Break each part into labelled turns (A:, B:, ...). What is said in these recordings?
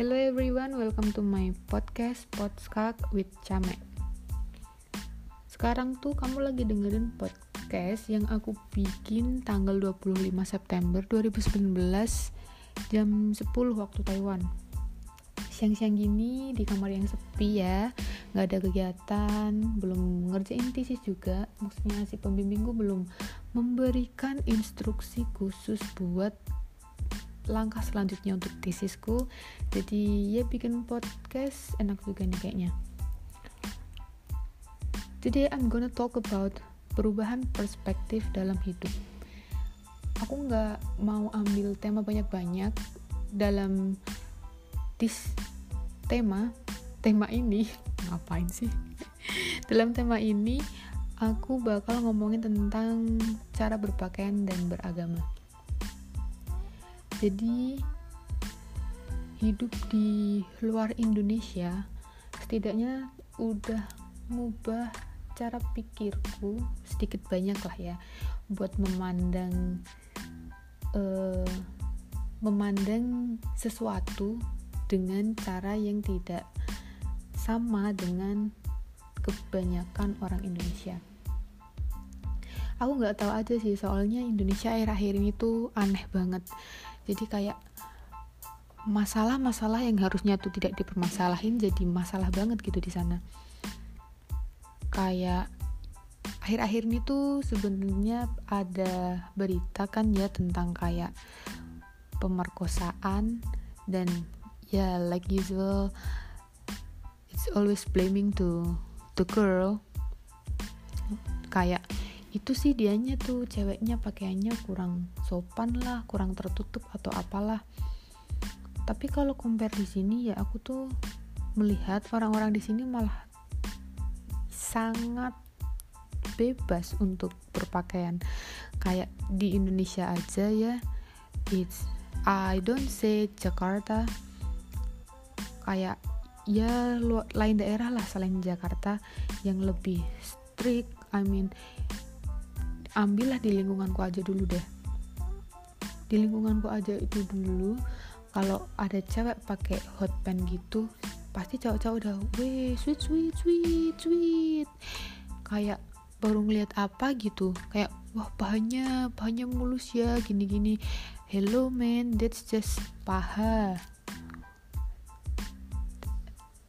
A: Hello everyone, welcome to my podcast Podskak with Came. Sekarang tuh kamu lagi dengerin podcast yang aku bikin tanggal 25 September 2019 jam 10 waktu Taiwan. Siang-siang gini di kamar yang sepi ya, nggak ada kegiatan, belum ngerjain tesis juga. Maksudnya si pembimbingku belum memberikan instruksi khusus buat langkah selanjutnya untuk tesisku. Jadi ya bikin podcast enak juga nih kayaknya. Today I'm gonna talk about perubahan perspektif dalam hidup. Aku nggak mau ambil tema banyak-banyak dalam this tema tema ini. Ngapain sih? Dalam tema ini aku bakal ngomongin tentang cara berpakaian dan beragama jadi hidup di luar Indonesia setidaknya udah mengubah cara pikirku sedikit banyak lah ya buat memandang uh, memandang sesuatu dengan cara yang tidak sama dengan kebanyakan orang Indonesia. Aku nggak tahu aja sih soalnya Indonesia akhir-akhir ini tuh aneh banget jadi kayak masalah-masalah yang harusnya tuh tidak dipermasalahin jadi masalah banget gitu di sana. Kayak akhir-akhir ini tuh sebenarnya ada berita kan ya tentang kayak pemerkosaan dan ya like usual it's always blaming to the girl. Kayak itu sih dianya tuh ceweknya pakaiannya kurang sopan lah kurang tertutup atau apalah. Tapi kalau compare di sini ya aku tuh melihat orang-orang di sini malah sangat bebas untuk berpakaian. Kayak di Indonesia aja ya it's I don't say Jakarta. Kayak ya lain daerah lah selain Jakarta yang lebih strict I mean ambillah di lingkunganku aja dulu deh. Di lingkunganku aja itu dulu kalau ada cewek pakai hot pants gitu pasti cowok-cowok udah weh sweet sweet sweet sweet. Kayak baru ngeliat apa gitu kayak wah bahannya bahannya mulus ya gini gini hello man that's just paha.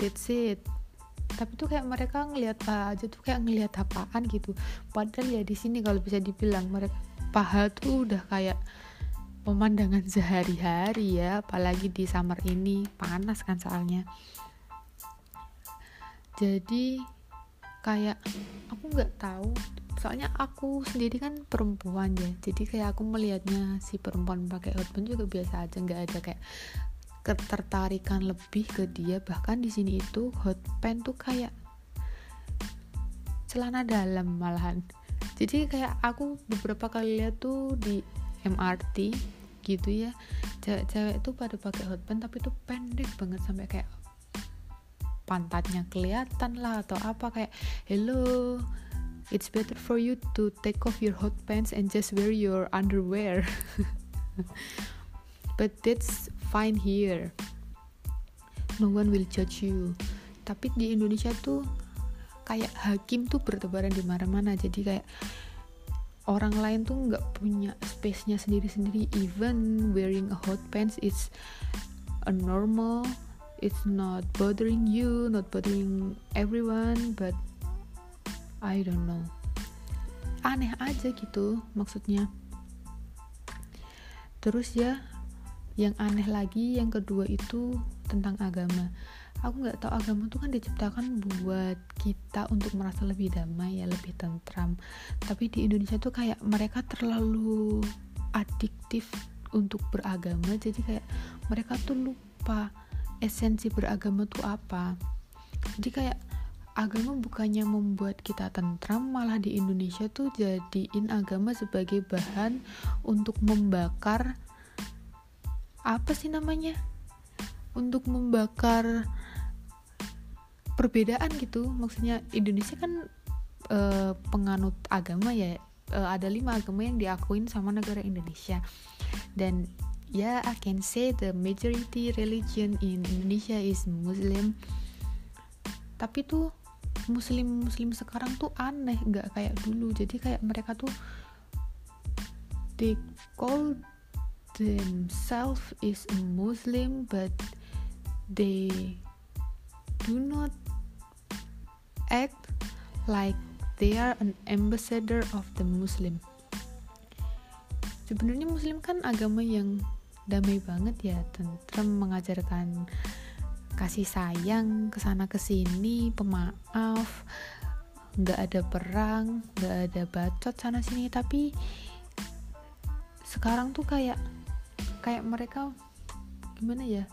A: That's it tapi tuh kayak mereka ngelihat aja tuh kayak ngelihat apaan gitu. Padahal ya di sini kalau bisa dibilang mereka paha tuh udah kayak pemandangan sehari-hari ya. Apalagi di summer ini panas kan soalnya. Jadi kayak aku nggak tahu. Soalnya aku sendiri kan perempuan ya. Jadi kayak aku melihatnya si perempuan pakai outfit juga biasa aja. Nggak ada kayak ketertarikan lebih ke dia bahkan di sini itu hot pants tuh kayak celana dalam malahan. Jadi kayak aku beberapa kali lihat tuh di MRT gitu ya cewek-cewek tuh pada pakai hot pants tapi tuh pendek banget sampai kayak pantatnya kelihatan lah atau apa kayak hello it's better for you to take off your hot pants and just wear your underwear. But that's fine here. No one will judge you. Tapi di Indonesia tuh kayak hakim tuh bertebaran di mana-mana. Jadi kayak orang lain tuh nggak punya space-nya sendiri-sendiri. Even wearing a hot pants it's a normal it's not bothering you not bothering everyone but I don't know. Aneh aja gitu maksudnya. Terus ya yang aneh lagi yang kedua itu tentang agama. Aku nggak tahu agama tuh kan diciptakan buat kita untuk merasa lebih damai ya lebih tentram. Tapi di Indonesia tuh kayak mereka terlalu adiktif untuk beragama. Jadi kayak mereka tuh lupa esensi beragama tuh apa. Jadi kayak agama bukannya membuat kita tentram malah di Indonesia tuh jadiin agama sebagai bahan untuk membakar apa sih namanya? Untuk membakar perbedaan gitu. Maksudnya Indonesia kan e, penganut agama ya. E, ada lima agama yang diakuin sama negara Indonesia. Dan yeah I can say the majority religion in Indonesia is Muslim. Tapi tuh muslim muslim sekarang tuh aneh. Nggak kayak dulu. Jadi kayak mereka tuh they call themselves is a Muslim but they do not act like they are an ambassador of the Muslim. Sebenarnya Muslim kan agama yang damai banget ya tentrem mengajarkan kasih sayang ke sana ke sini pemaaf nggak ada perang nggak ada bacot sana sini. Tapi sekarang tuh kayak kayak mereka gimana ya?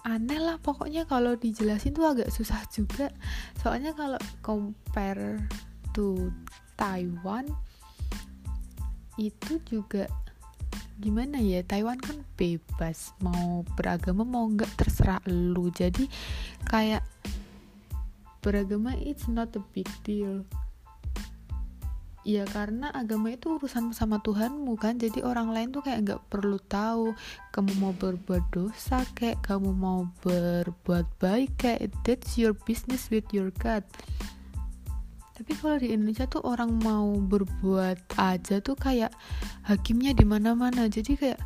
A: Aneh lah pokoknya kalau dijelasin tuh agak susah juga. Soalnya kalau compare to Taiwan itu juga gimana ya? Taiwan kan bebas mau beragama mau nggak terserah lu. Jadi kayak beragama it's not a big deal ya karena agama itu urusan sama Tuhanmu kan? Jadi orang lain tuh kayak nggak perlu tahu kamu mau berbuat dosa kayak kamu mau berbuat baik kayak that's your business with your God. Tapi kalau di Indonesia tuh orang mau berbuat aja tuh kayak hakimnya di mana-mana. Jadi kayak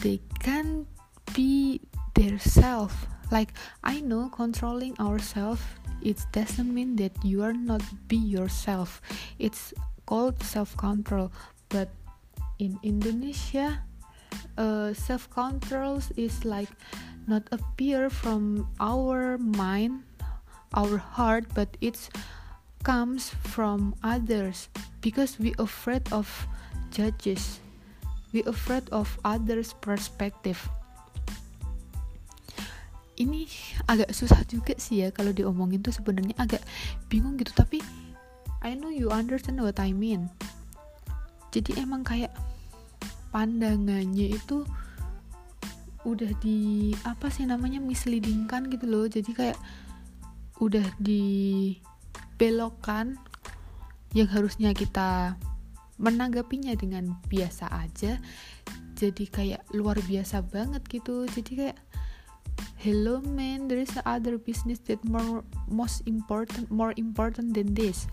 A: they can be their self. Like I know controlling ourselves it doesn't mean that you are not be yourself. It's called self control but in Indonesia uh, self control is like not appear from our mind our heart but it's comes from others because we afraid of judges. We afraid of others perspective. Ini agak susah juga sih ya kalau diomongin tuh sebenarnya agak bingung gitu tapi I know you understand what I mean. Jadi emang kayak pandangannya itu udah di apa sih namanya misleading kan gitu loh. Jadi kayak udah di belokan yang harusnya kita menanggapinya dengan biasa aja. Jadi kayak luar biasa banget gitu. Jadi kayak hello man there is other business that more most important more important than this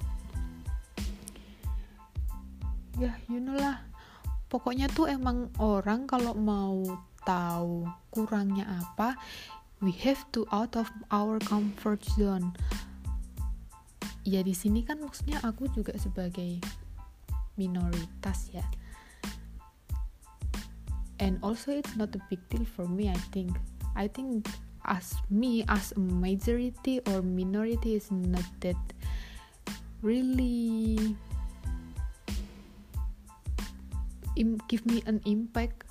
A: ya you know lah pokoknya tuh emang orang kalau mau tahu kurangnya apa we have to out of our comfort zone. Ya di sini kan maksudnya aku juga sebagai minoritas ya. And also it's not a big deal for me I think. I think as me as a majority or minority is not that really give me an impact.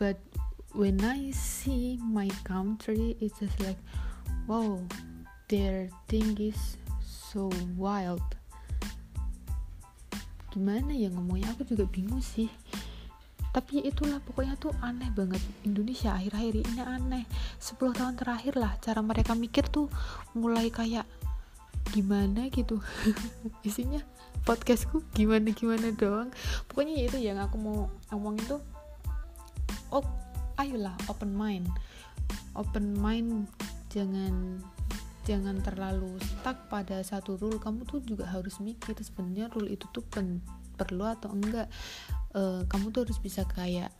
A: But when I see my country it's just like wow their thing is so wild. Gimana ya ngomongnya? Aku juga bingung sih. Tapi itulah pokoknya tuh aneh banget. Indonesia akhir-akhir ini aneh. 10 tahun terakhir lah cara mereka mikir tuh mulai kayak gimana gitu. Isinya podcastku gimana gimana doang. Pokoknya itu yang aku mau ngomongin tuh oh ayolah open mind. Open mind jangan jangan terlalu stuck pada satu rule. Kamu tuh juga harus mikir sebenarnya rule itu tuh pen, perlu atau enggak. Uh, kamu tuh harus bisa kayak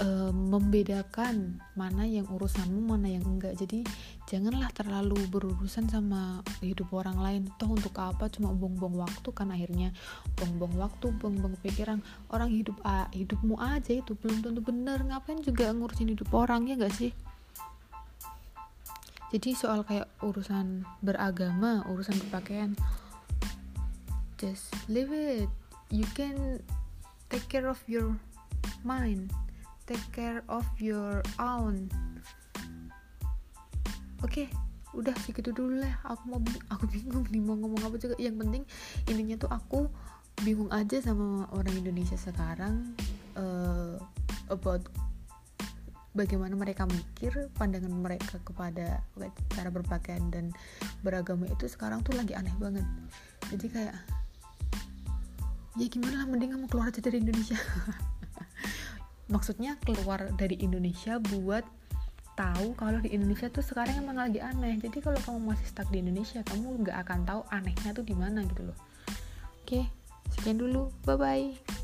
A: uh, membedakan mana yang urusanmu mana yang enggak. Jadi janganlah terlalu berurusan sama hidup orang lain. Toh untuk apa cuma bong-bong waktu kan akhirnya? Bong-bong waktu bong-bong pikiran. Orang hidup ah, hidupmu aja itu belum tentu bener ngapain juga ngurusin hidup orang ya enggak sih? Jadi soal kayak urusan beragama urusan berpakaian just leave it. You can take care of your mind take care of your own. Oke okay, udah segitu dulu lah. Aku mau aku bingung nih mau ngomong apa juga. Yang penting intinya tuh aku bingung aja sama orang Indonesia sekarang uh, about bagaimana mereka mikir pandangan mereka kepada cara berpakaian dan beragama itu sekarang tuh lagi aneh banget. Jadi kayak ya gimana lah mending kamu keluar aja dari Indonesia maksudnya keluar dari Indonesia buat tahu kalau di Indonesia tuh sekarang emang lagi aneh. Jadi kalau kamu masih stuck di Indonesia kamu nggak akan tahu anehnya tuh di mana gitu loh. Oke sekian dulu. Bye bye